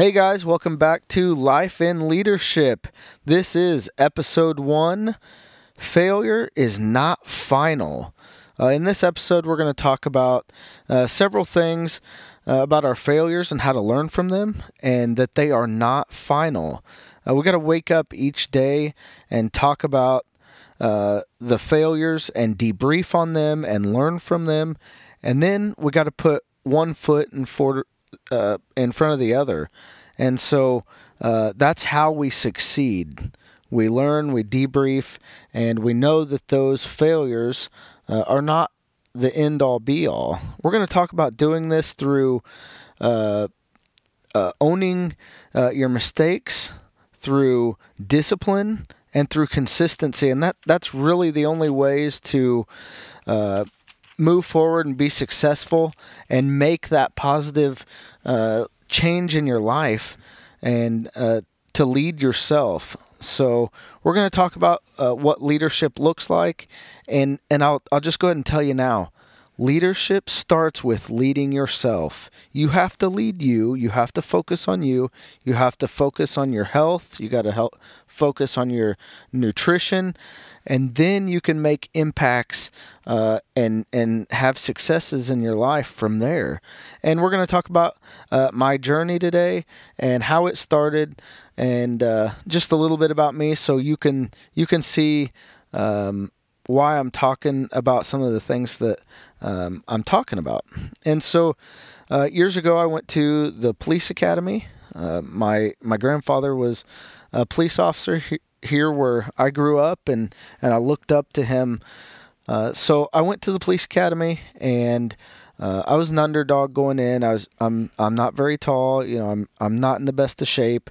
Hey guys, welcome back to Life in Leadership. This is episode one Failure is not final. Uh, in this episode, we're going to talk about uh, several things uh, about our failures and how to learn from them, and that they are not final. Uh, we got to wake up each day and talk about uh, the failures and debrief on them and learn from them, and then we got to put one foot in for, uh, in front of the other. And so uh, that's how we succeed. We learn, we debrief, and we know that those failures uh, are not the end all be all. We're going to talk about doing this through uh, uh owning uh, your mistakes, through discipline, and through consistency. And that, that's really the only ways to move forward and be successful and make that positive uh, change in your life and uh, to lead yourself. So we're going to talk about uh, what leadership looks like, and and I'll I'll just go ahead and tell you now. Leadership starts with leading yourself. You have to lead you. You have to focus on you. You have to focus on your health. You got to help focus on your nutrition, and then you can make impacts uh, and and have successes in your life from there. And we're going to talk about uh, my journey today and how it started, and uh, just a little bit about me, so you can you can see. Um, why I'm talking about some of the things that um, I'm talking about. And so, uh, years ago, I went to the police academy. Uh, my my grandfather was a police officer he, here where I grew up, and and I looked up to him. Uh, so I went to the police academy, and uh, I was an underdog going in. I was I'm I'm not very tall, you know. I'm I'm not in the best of shape,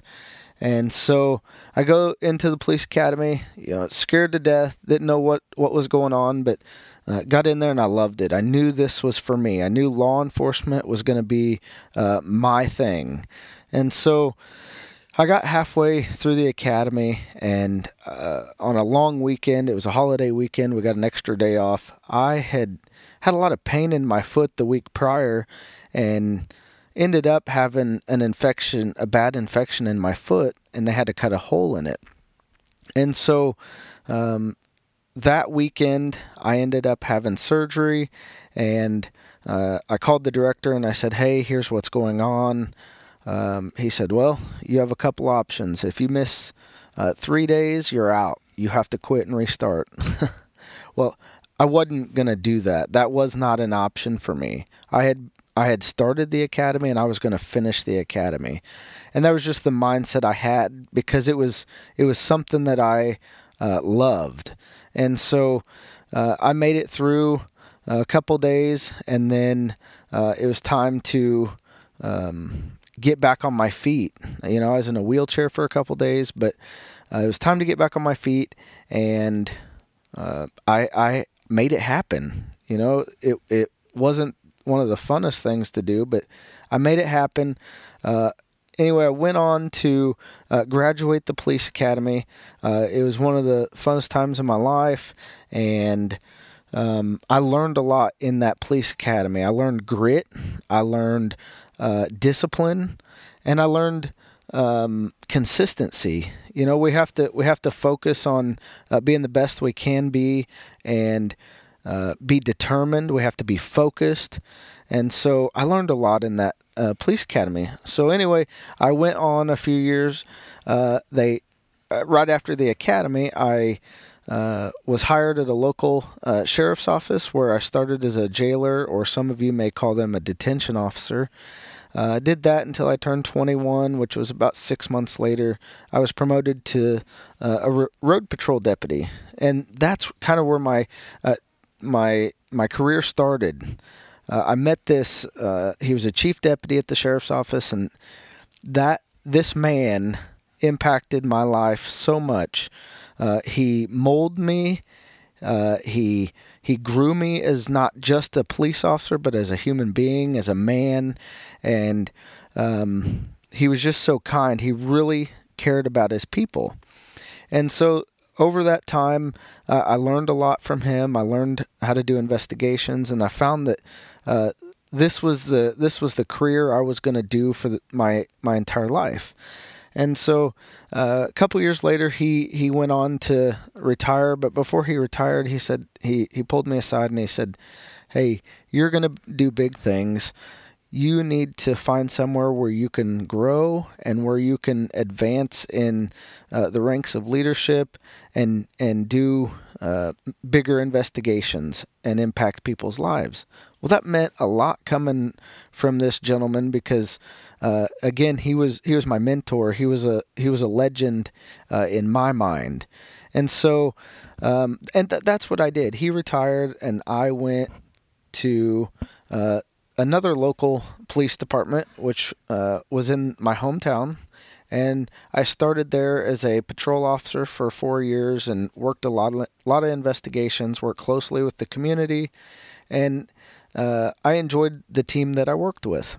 and so I go into the police academy, you know, scared to death, didn't know what what was going on, but uh, got in there and I loved it. I knew this was for me. I knew law enforcement was going to be uh, my thing, and so I got halfway through the academy, and uh, on a long weekend, it was a holiday weekend, we got an extra day off. I had had a lot of pain in my foot the week prior and ended up having an infection, a bad infection in my foot, and they had to cut a hole in it. And so um, that weekend, I ended up having surgery, and uh, I called the director and I said, Hey, here's what's going on. Um, he said, Well, you have a couple options. If you miss uh, three days, you're out. You have to quit and restart. well, I wasn't going to do that. That was not an option for me. I had I had started the academy and I was going to finish the academy. And that was just the mindset I had because it was it was something that I uh, loved. And so uh, I made it through a couple days and then uh, it was time to um, get back on my feet. You know, I was in a wheelchair for a couple days, but uh, it was time to get back on my feet, and uh, I I made it happen. You know, it it wasn't one of the funnest things to do, but I made it happen. Uh, anyway, I went on to uh, graduate the police academy. Uh, it was one of the funnest times of my life, and um, I learned a lot in that police academy. I learned grit. I learned uh, discipline, and I learned um, consistency. You know, we have to we have to focus on uh, being the best we can be, and uh, be determined. We have to be focused, and so I learned a lot in that uh, police academy. So anyway, I went on a few years. Uh, they uh, right after the academy, I. Uh, was hired at a local sheriff's office where I started as a jailer, or some of you may call them a detention officer. I did that until I turned 21, which was about six months later. I was promoted to a road patrol deputy, and that's kind of where my my my career started. Uh, I met this. Uh, he was a chief deputy at the sheriff's office, and that this man impacted my life so much. Uh, he molded me. he he grew me as not just a police officer, but as a human being, as a man, and um, he was just so kind. He really cared about his people, and so over that time, uh, I learned a lot from him. I learned how to do investigations, and I found that uh, this was the this was the career I was going to do for the, my my entire life. And so uh, a couple years later, he, he went on to retire. But before he retired, he said he, he pulled me aside and he said, "Hey, you're going to do big things. You need to find somewhere where you can grow and where you can advance in uh, the ranks of leadership and and do uh, bigger investigations and impact people's lives." Well, that meant a lot coming from this gentleman because, uh, again, he was he was my mentor. He was a he was a legend uh, in my mind, and so um, and th- that's what I did. He retired, and I went to uh, another local police department, which uh, was in my hometown. And I started there as a patrol officer for four years and worked a lot, of, lot of investigations, worked closely with the community, and uh, I enjoyed the team that I worked with.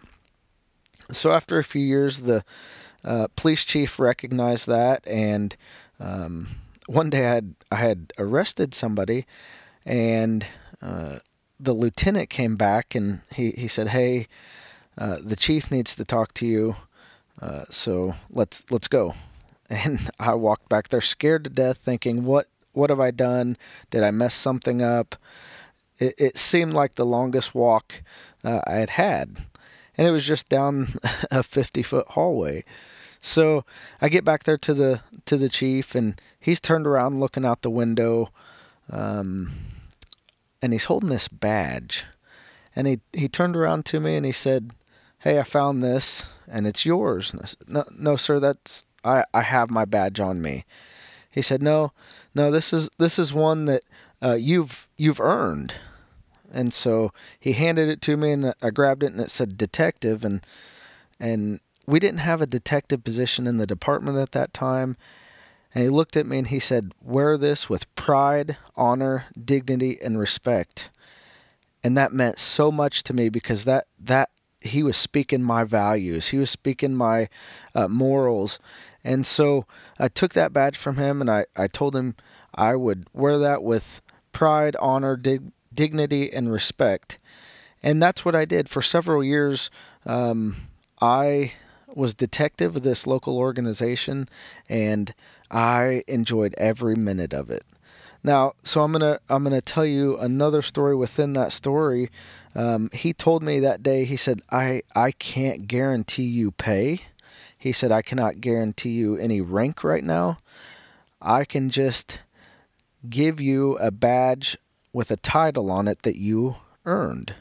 So after a few years, the uh, police chief recognized that, and um, one day I had I had arrested somebody, and uh, the lieutenant came back and he, he said, "Hey, uh, the chief needs to talk to you, uh, so let's let's go." And I walked back there, scared to death, thinking, "What what have I done? Did I mess something up?" it, it seemed like the longest walk uh, I had had. And it was just down a 50 foot hallway. So I get back there to the to the chief, and he's turned around looking out the window, um, and he's holding this badge. And he he turned around to me and he said, "Hey, I found this, and it's yours." And said, "No, no, sir, that's I I have my badge on me." He said, "No, no, this is this is one that uh, you've you've earned." And so he handed it to me, and I grabbed it, and it said detective, and and we didn't have a detective position in the department at that time. And he looked at me and he said, "Wear this with pride, honor, dignity, and respect." And that meant so much to me because that that he was speaking my values. He was speaking my uh, morals. And so I took that badge from him and I, I told him I would wear that with pride, honor, dig, dignity and respect. And that's what I did for several years. Um, I was detective of this local organization, and I enjoyed every minute of it. Now, so I'm gonna I'm gonna tell you another story within that story. Um, he told me that day. He said, "I I can't guarantee you pay." He said, "I cannot guarantee you any rank right now. I can just give you a badge with a title on it that you earned.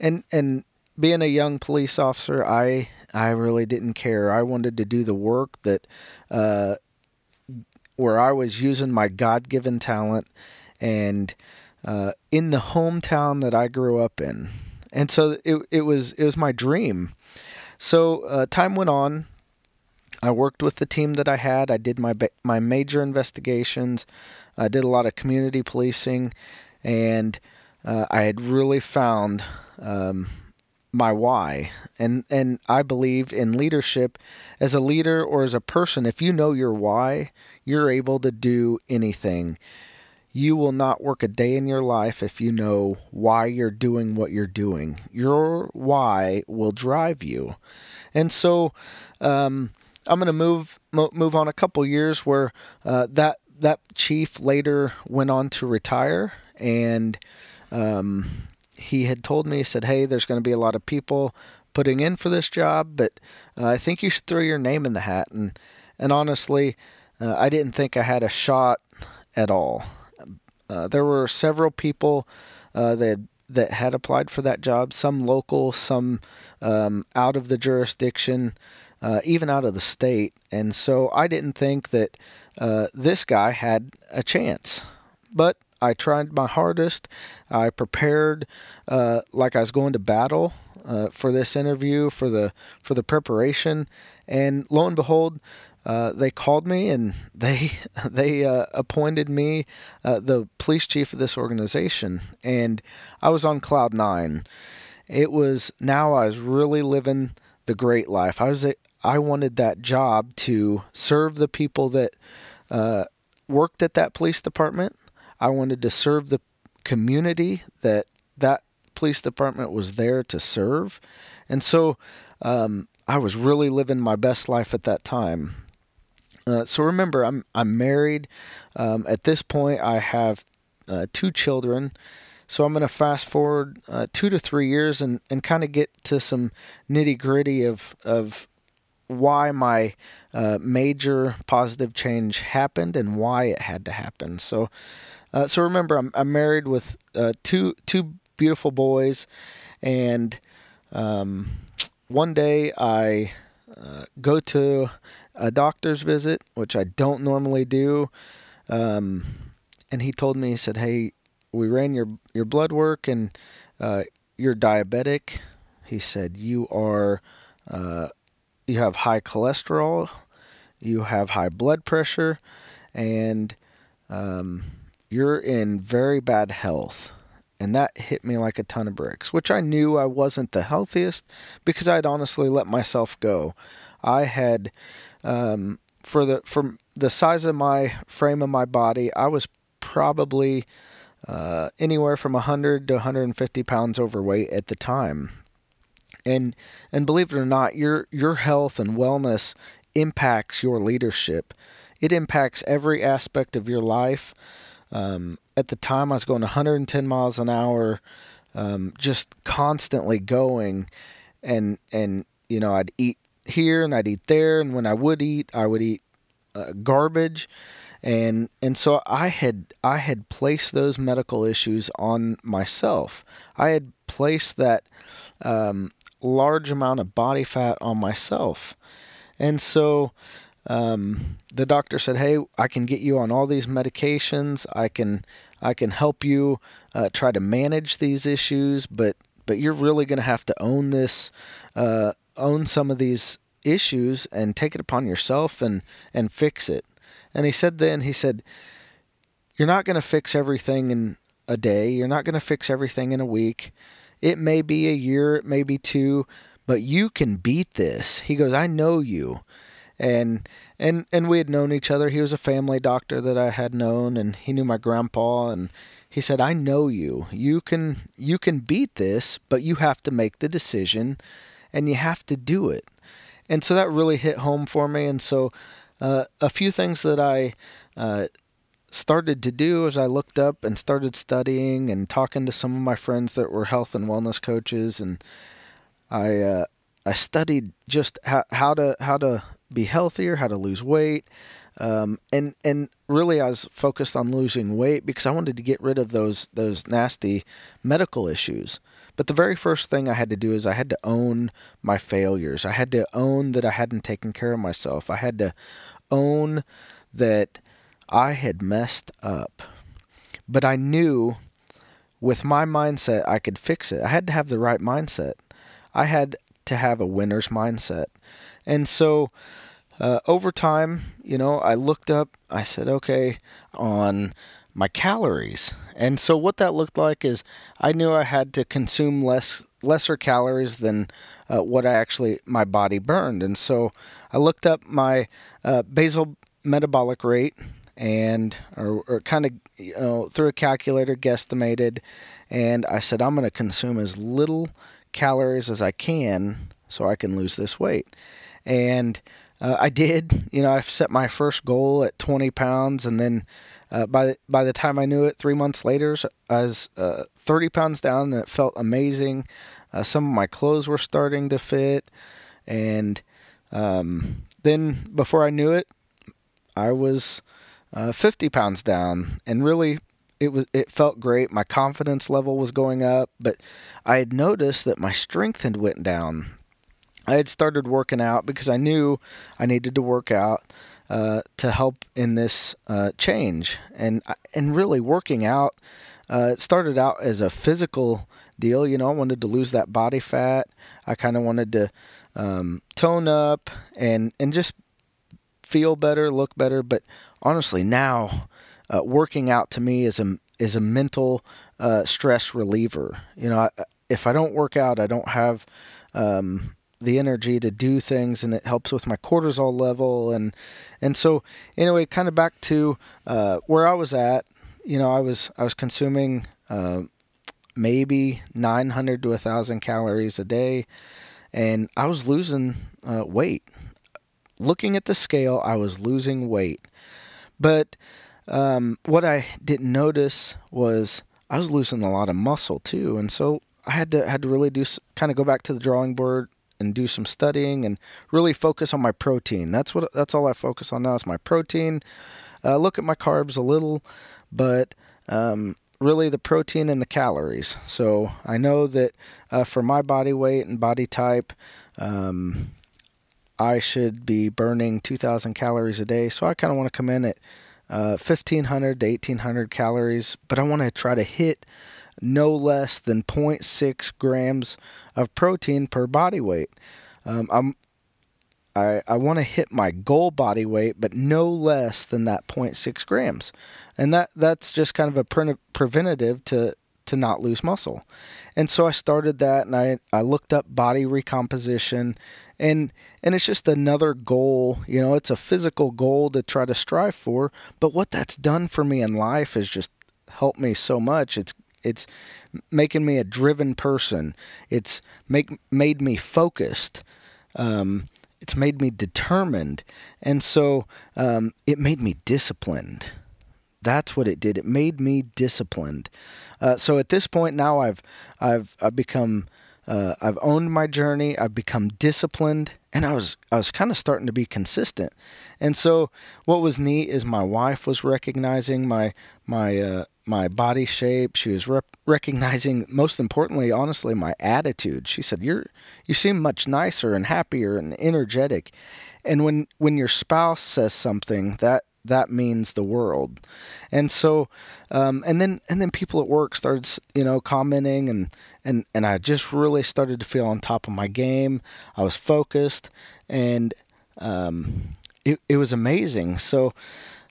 And and being a young police officer, I I really didn't care. I wanted to do the work that uh, where I was using my God given talent and uh, in the hometown that I grew up in. And so it it was it was my dream. So uh, time went on. I worked with the team that I had. I did my my major investigations. I did a lot of community policing, and uh, I had really found um, my why. And and I believe in leadership as a leader or as a person. If you know your why, you're able to do anything. You will not work a day in your life if you know why you're doing what you're doing. Your why will drive you. And so um, I'm going to move move on a couple years where uh, that that chief later went on to retire, and um, he had told me, he said, "Hey, there's going to be a lot of people putting in for this job, but uh, I think you should throw your name in the hat." And and honestly, uh, I didn't think I had a shot at all. Uh, there were several people uh, that that had applied for that job, some local, some um, out of the jurisdiction, uh, even out of the state. And so I didn't think that uh, this guy had a chance. But I tried my hardest. I prepared uh, like I was going to battle uh, for this interview, for the for the preparation, and lo and behold, uh, they called me and they they uh, appointed me uh, the police chief of this organization, and I was on cloud nine. It was now I was really living the great life. I was I wanted that job to serve the people that uh, worked at that police department. I wanted to serve the community that that police department was there to serve. And so um, I was really living my best life at that time. Uh, so remember, I'm I'm married. Um, at this point, I have uh, two children. So I'm going to fast forward uh, two to three years and, and kind of get to some nitty gritty of of why my uh, major positive change happened and why it had to happen. So, uh, so remember, I'm, I'm married with uh, two two beautiful boys, and um, one day I uh, go to a doctor's visit, which I don't normally do, um, and he told me he said, "Hey, we ran your your blood work and uh, you're diabetic." He said, "You are." Uh, you have high cholesterol, you have high blood pressure, and um, you're in very bad health. And that hit me like a ton of bricks, which I knew I wasn't the healthiest because I'd honestly let myself go. I had, um, for the for the size of my frame of my body, I was probably uh, anywhere from 100 to 150 pounds overweight at the time and and believe it or not your your health and wellness impacts your leadership it impacts every aspect of your life um, at the time i was going 110 miles an hour um, just constantly going and and you know i'd eat here and i'd eat there and when i would eat i would eat uh, garbage and and so I had I had placed those medical issues on myself. I had placed that um, large amount of body fat on myself. And so um, the doctor said, "Hey, I can get you on all these medications. I can I can help you uh, try to manage these issues, but but you're really going to have to own this, uh, own some of these issues, and take it upon yourself and and fix it." And he said, then he said, "You're not going to fix everything in a day. You're not going to fix everything in a week. It may be a year, it may be two, but you can beat this. He goes, I know you. And and and we had known each other. He was a family doctor that I had known and he knew my grandpa and he said, "I know you. You can you can beat this, but you have to make the decision and you have to do it." And so that really hit home for me and so uh, a few things that I uh, started to do as I looked up and started studying and talking to some of my friends that were health and wellness coaches, and I uh, I studied just how, how to how to be healthier, how to lose weight, um, and and really I was focused on losing weight because I wanted to get rid of those those nasty medical issues. But the very first thing I had to do is I had to own my failures. I had to own that I hadn't taken care of myself. I had to own that I had messed up. But I knew with my mindset I could fix it. I had to have the right mindset. I had to have a winner's mindset. And so uh, over time, you know, I looked up, I said, okay, on my calories. And so what that looked like is I knew I had to consume less lesser calories than uh, what I actually my body burned. And so I looked up my uh, basal metabolic rate and or, or kind of you know through a calculator guesstimated and i said i'm going to consume as little calories as i can so i can lose this weight and uh, i did you know i set my first goal at 20 pounds and then uh, by by the time I knew it, three months later, I was uh, 30 pounds down, and it felt amazing. Uh, some of my clothes were starting to fit, and um, then before I knew it, I was uh, 50 pounds down, and really it was it felt great. My confidence level was going up, but I had noticed that my strength had went down. I had started working out because I knew I needed to work out uh, to help in this uh, change, and and really working out. Uh, it started out as a physical deal. You know, I wanted to lose that body fat. I kind of wanted to um, tone up and and just feel better, look better. But honestly, now uh, working out to me is a is a mental uh, stress reliever. You know, I, if I don't work out, I don't have um, the energy to do things, and it helps with my cortisol level. And and so anyway, kind of back to uh, where I was at. You know, I was I was consuming uh, maybe 900 to 1,000 calories a day, and I was losing uh, weight. Looking at the scale, I was losing weight. But um, what I didn't notice was I was losing a lot of muscle too, and so I had to had to really do kind of go back to the drawing board and do some studying and really focus on my protein. That's what that's all I focus on now is my protein. Uh, look at my carbs a little, but um, really the protein and the calories. So I know that uh, for my body weight and body type, um, I should be burning 2,000 calories a day. So I kind of want to come in at uh, 1,500 to 1,800 calories, but I want to try to hit no less than 0.6 grams of protein per body weight. Um, I'm I, I want to hit my goal body weight, but no less than that 0.6 grams. And that, that's just kind of a pre- preventative to, to not lose muscle. And so I started that and I, I looked up body recomposition and and it's just another goal, you know, it's a physical goal to try to strive for, but what that's done for me in life has just helped me so much. It's it's making me a driven person. It's make made me focused. Um, it's made me determined, and so um, it made me disciplined. That's what it did. It made me disciplined. Uh, so at this point now, I've I've I've become uh, I've owned my journey. I've become disciplined, and I was I was kind of starting to be consistent. And so, what was neat is my wife was recognizing my my uh, my body shape. She was rep- recognizing, most importantly, honestly, my attitude. She said, "You're you seem much nicer and happier and energetic." And when when your spouse says something, that that means the world. And so, um, and then and then people at work started, you know, commenting, and and and I just really started to feel on top of my game. I was focused, and um, it it was amazing. So.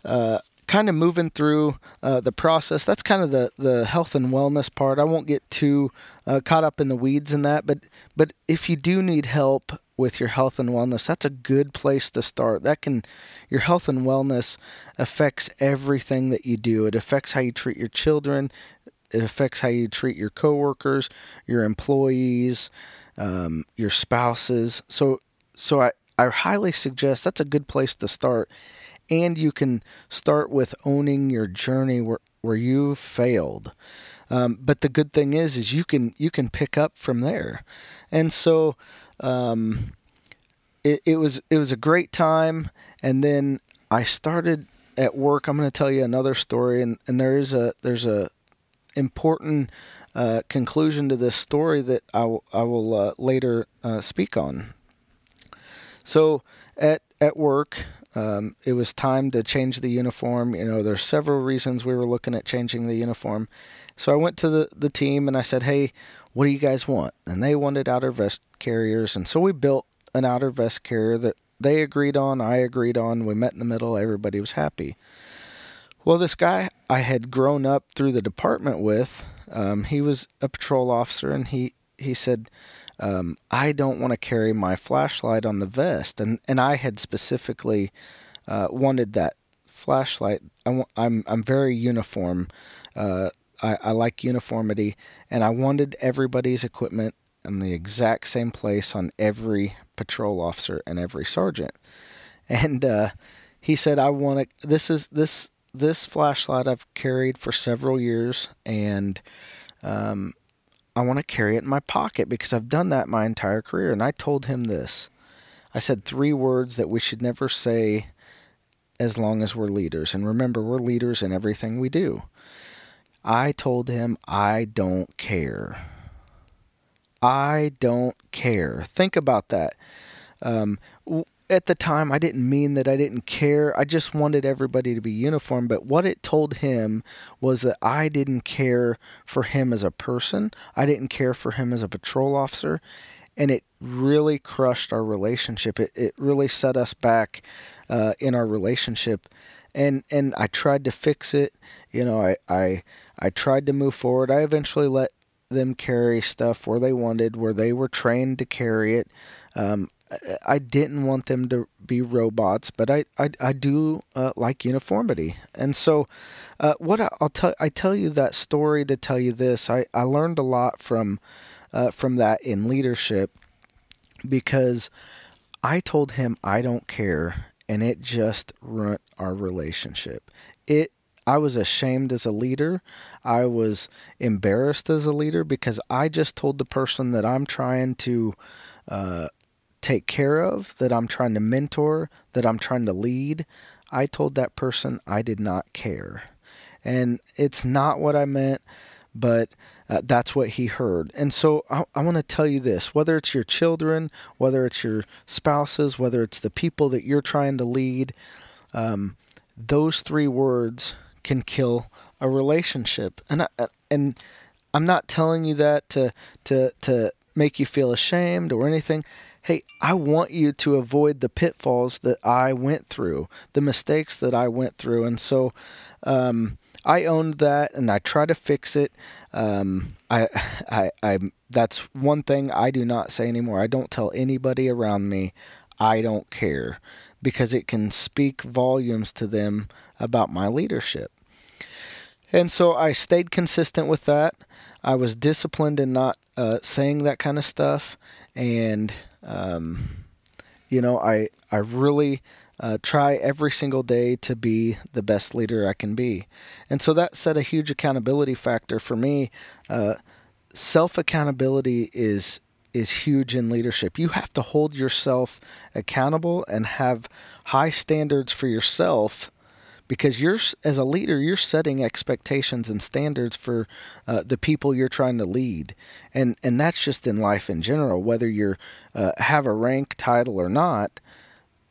Uh, kind of moving through uh, the process. That's kind of the, the health and wellness part. I won't get too uh, caught up in the weeds in that, but but if you do need help with your health and wellness, that's a good place to start. That can your health and wellness affects everything that you do. It affects how you treat your children. It affects how you treat your coworkers, your employees, um, your spouses. So so I, I highly suggest that's a good place to start and you can start with owning your journey where where you failed. Um, but the good thing is, is you can you can pick up from there, and so um, it, it was it was a great time. And then I started at work. I'm going to tell you another story, and, and there is a there's a important uh, conclusion to this story that I will I will uh, later uh, speak on. So at at work, um, it was time to change the uniform. You know, there's several reasons we were looking at changing the uniform. So I went to the, the team and I said, hey, what do you guys want? And they wanted outer vest carriers. And so we built an outer vest carrier that they agreed on, I agreed on. We met in the middle, everybody was happy. Well, this guy I had grown up through the department with, um, he was a patrol officer, and he, he said, um, I don't want to carry my flashlight on the vest, and and I had specifically uh, wanted that flashlight. I am I'm, I'm very uniform. Uh, I, I like uniformity, and I wanted everybody's equipment in the exact same place on every patrol officer and every sergeant. And uh, he said, "I want to. This is this this flashlight I've carried for several years, and um, I want to carry it in my pocket because I've done that my entire career. And I told him this. I said three words that we should never say as long as we're leaders. And remember, we're leaders in everything we do. I told him, I don't care. I don't care. Think about that. Um, at the time, I didn't mean that I didn't care. I just wanted everybody to be uniform. But what it told him was that I didn't care for him as a person, I didn't care for him as a patrol officer. And it really crushed our relationship. It, it really set us back uh, in our relationship. And, and I tried to fix it. You know, I, I, I tried to move forward. I eventually let them carry stuff where they wanted, where they were trained to carry it. Um, I didn't want them to be robots, but I I, I do uh, like uniformity, and so uh, what I, will tell I tell you that story to tell you this. I, I learned a lot from uh, from that in leadership because I told him I don't care, and it just ruined our relationship. It I was ashamed as a leader. I was embarrassed as a leader because I just told the person that I'm trying to uh, take care of, that I'm trying to mentor, that I'm trying to lead. I told that person I did not care. And it's not what I meant, but uh, that's what he heard. And so I, I want to tell you this whether it's your children, whether it's your spouses, whether it's the people that you're trying to lead, um, those three words can kill a relationship. And I, uh, and I'm not telling you that to to to make you feel ashamed or anything. Hey, I want you to avoid the pitfalls that I went through, the mistakes that I went through, and so um, I owned that and I try to fix it. Um, I, I, I, that's one thing I do not say anymore. I don't tell anybody around me I don't care because it can speak volumes to them about my leadership. And so I stayed consistent with that. I was disciplined in not uh, saying that kind of stuff, and um, you know, I I really uh, try every single day to be the best leader I can be, and so that set a huge accountability factor for me. Uh, Self accountability is is huge in leadership. You have to hold yourself accountable and have high standards for yourself because you're as a leader you're setting expectations and standards for uh, the people you're trying to lead. And and that's just in life in general whether you uh, have a rank title or not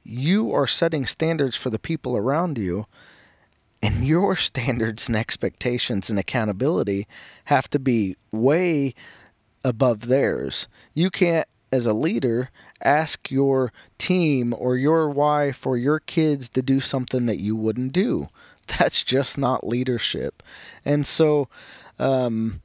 you are setting standards for the people around you and your standards and expectations and accountability have to be way above theirs. You can't as a leader ask your team or your wife or your kids to do something that you wouldn't do. That's just not leadership. And so, um,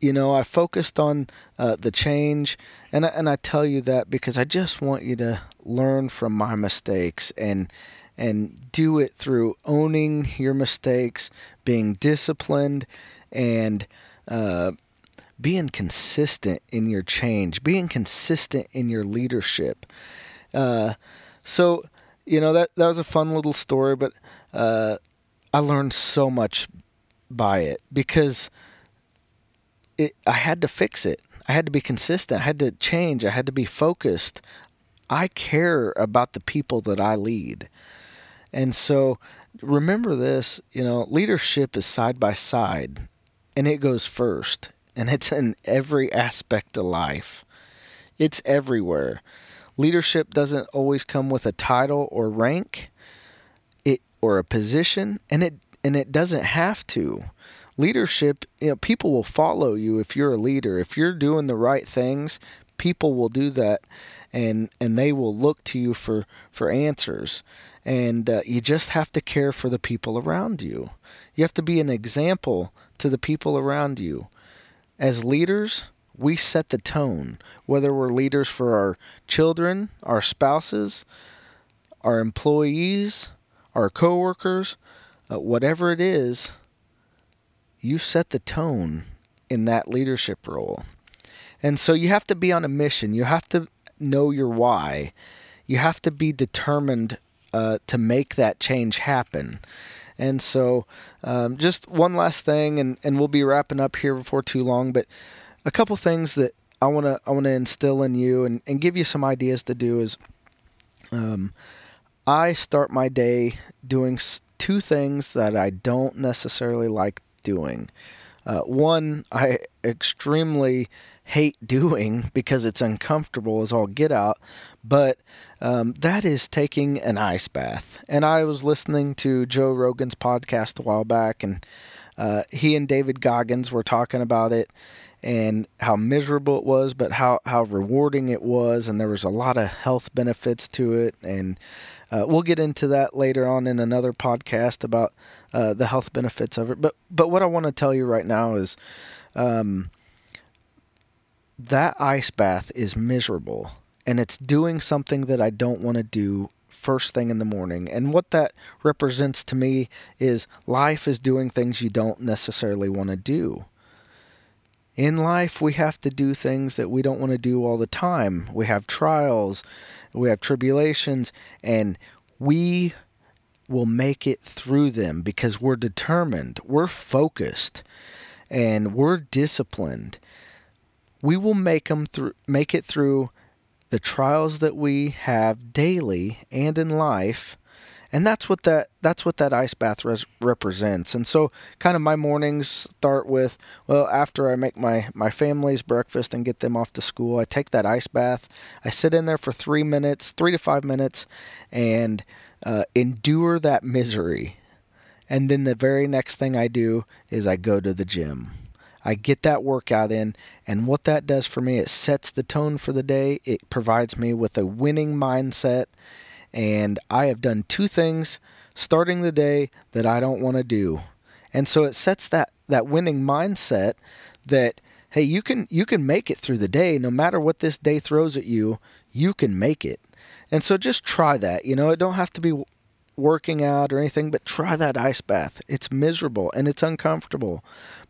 you know, I focused on uh, the change, and I, and I tell you that because I just want you to learn from my mistakes and and do it through owning your mistakes, being disciplined, and uh, being consistent in your change, being consistent in your leadership. Uh, so, you know that that was a fun little story, but uh, I learned so much by it because it I had to fix it. I had to be consistent. I had to change. I had to be focused. I care about the people that I lead. And so remember this, you know, leadership is side by side and it goes first and it's in every aspect of life. It's everywhere. Leadership doesn't always come with a title or rank, it or a position, and it and it doesn't have to. Leadership, you know, people will follow you if you're a leader. If you're doing the right things, people will do that and and they will look to you for for answers and uh, you just have to care for the people around you you have to be an example to the people around you as leaders, we set the tone, whether we're leaders for our children, our spouses, our employees, our coworkers, uh, whatever it is, you set the tone in that leadership role. And so you have to be on a mission. You have to know your why. You have to be determined uh, to make that change happen. And so, um, just one last thing, and, and we'll be wrapping up here before too long. But a couple things that I want to I want to instill in you and, and give you some ideas to do is, um, I start my day doing two things that I don't necessarily like doing. Uh, one, I extremely hate doing because it's uncomfortable as all get out, but um, that is taking an ice bath. And I was listening to Joe Rogan's podcast a while back, and uh, he and David Goggins were talking about it and how miserable it was, but how, how rewarding it was. And there was a lot of health benefits to it. And uh, we'll get into that later on in another podcast about uh, the health benefits of it. But, but what I want to tell you right now is um, that ice bath is miserable and it's doing something that I don't want to do first thing in the morning. And what that represents to me is life is doing things you don't necessarily want to do. In life, we have to do things that we don't want to do all the time. We have trials, we have tribulations, and we will make it through them because we're determined, we're focused, and we're disciplined. We will make them through make it through the trials that we have daily and in life. And that's what that that's what that ice bath res- represents. And so kind of my mornings start with well after i make my my family's breakfast and get them off to school i take that ice bath. I sit in there for three minutes three to five minutes and uh, endure that misery. And then the very next thing i do is i go to the gym I get that workout in, and what that does for me, it sets the tone for the day. It provides me with a winning mindset, and I have done two things starting the day that I don't want to do. And so it sets that that winning mindset that hey, you can you can make it through the day no matter what this day throws at you, you can make it. And so just try that. You know, it don't have to be working out or anything, but try that ice bath. It's miserable and it's uncomfortable,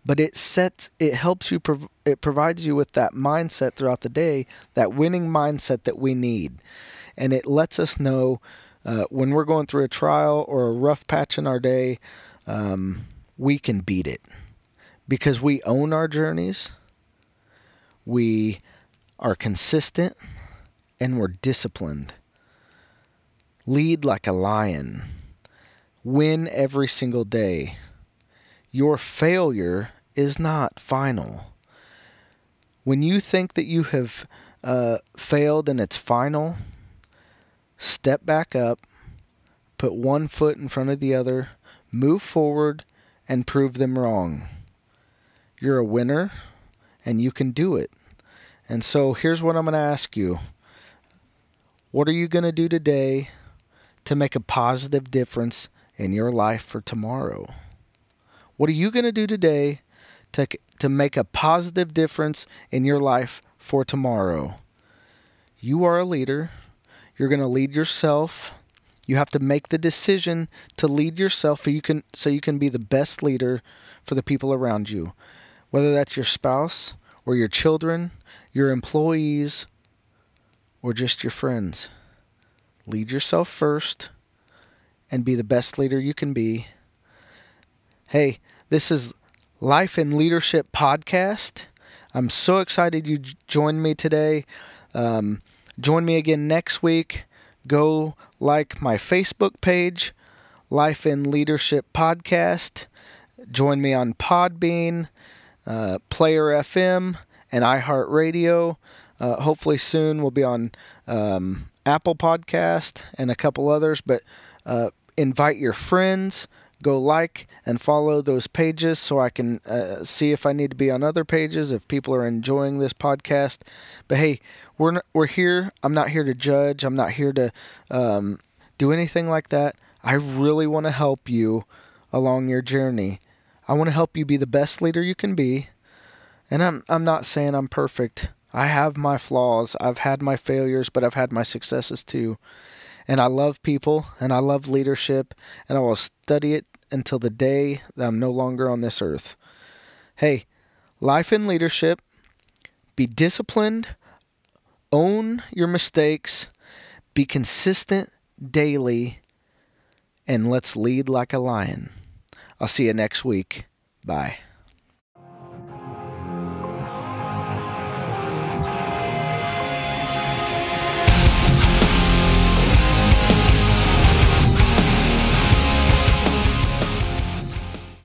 but it sets it helps you prov- it provides you with that mindset throughout the day, that winning mindset that we need. And it lets us know uh, when we're going through a trial or a rough patch in our day, um, we can beat it because we own our journeys, we are consistent, and we're disciplined. Lead like a lion. Win every single day. Your failure is not final. When you think that you have uh, failed and it's final, step back up, put one foot in front of the other, move forward, and prove them wrong. You're a winner and you can do it. And so here's what I'm going to ask you What are you going to do today to make a positive difference in your life for tomorrow? What are you going to do today to, to make a positive difference in your life for tomorrow? You are a leader. You're going to lead yourself. You have to make the decision to lead yourself so you can so you can be the best leader for the people around you. Whether that's your spouse or your children, your employees, or just your friends. Lead yourself first and be the best leader you can be. Hey, this is Life and Leadership Podcast. I'm so excited you joined me today. Um, join me again next week. Go like my Facebook page, Life and Leadership Podcast. Join me on Podbean, uh, Player FM, and iHeartRadio. Uh, hopefully soon we'll be on um, Apple Podcast, and a couple others. But uh, invite your friends. Go like and follow those pages so I can uh, see if I need to be on other pages if people are enjoying this podcast. But hey, we're we're here. I'm not here to judge. I'm not here to um, do anything like that. I really want to help you along your journey. I want to help you be the best leader you can be. And I'm I'm not saying I'm perfect. I have my flaws. I've had my failures, but I've had my successes too. And I love people and I love leadership and I will study it until the day that I'm no longer on this earth. Hey, life and leadership, be disciplined, own your mistakes, be consistent daily, and let's lead like a lion. I'll see you next week. Bye.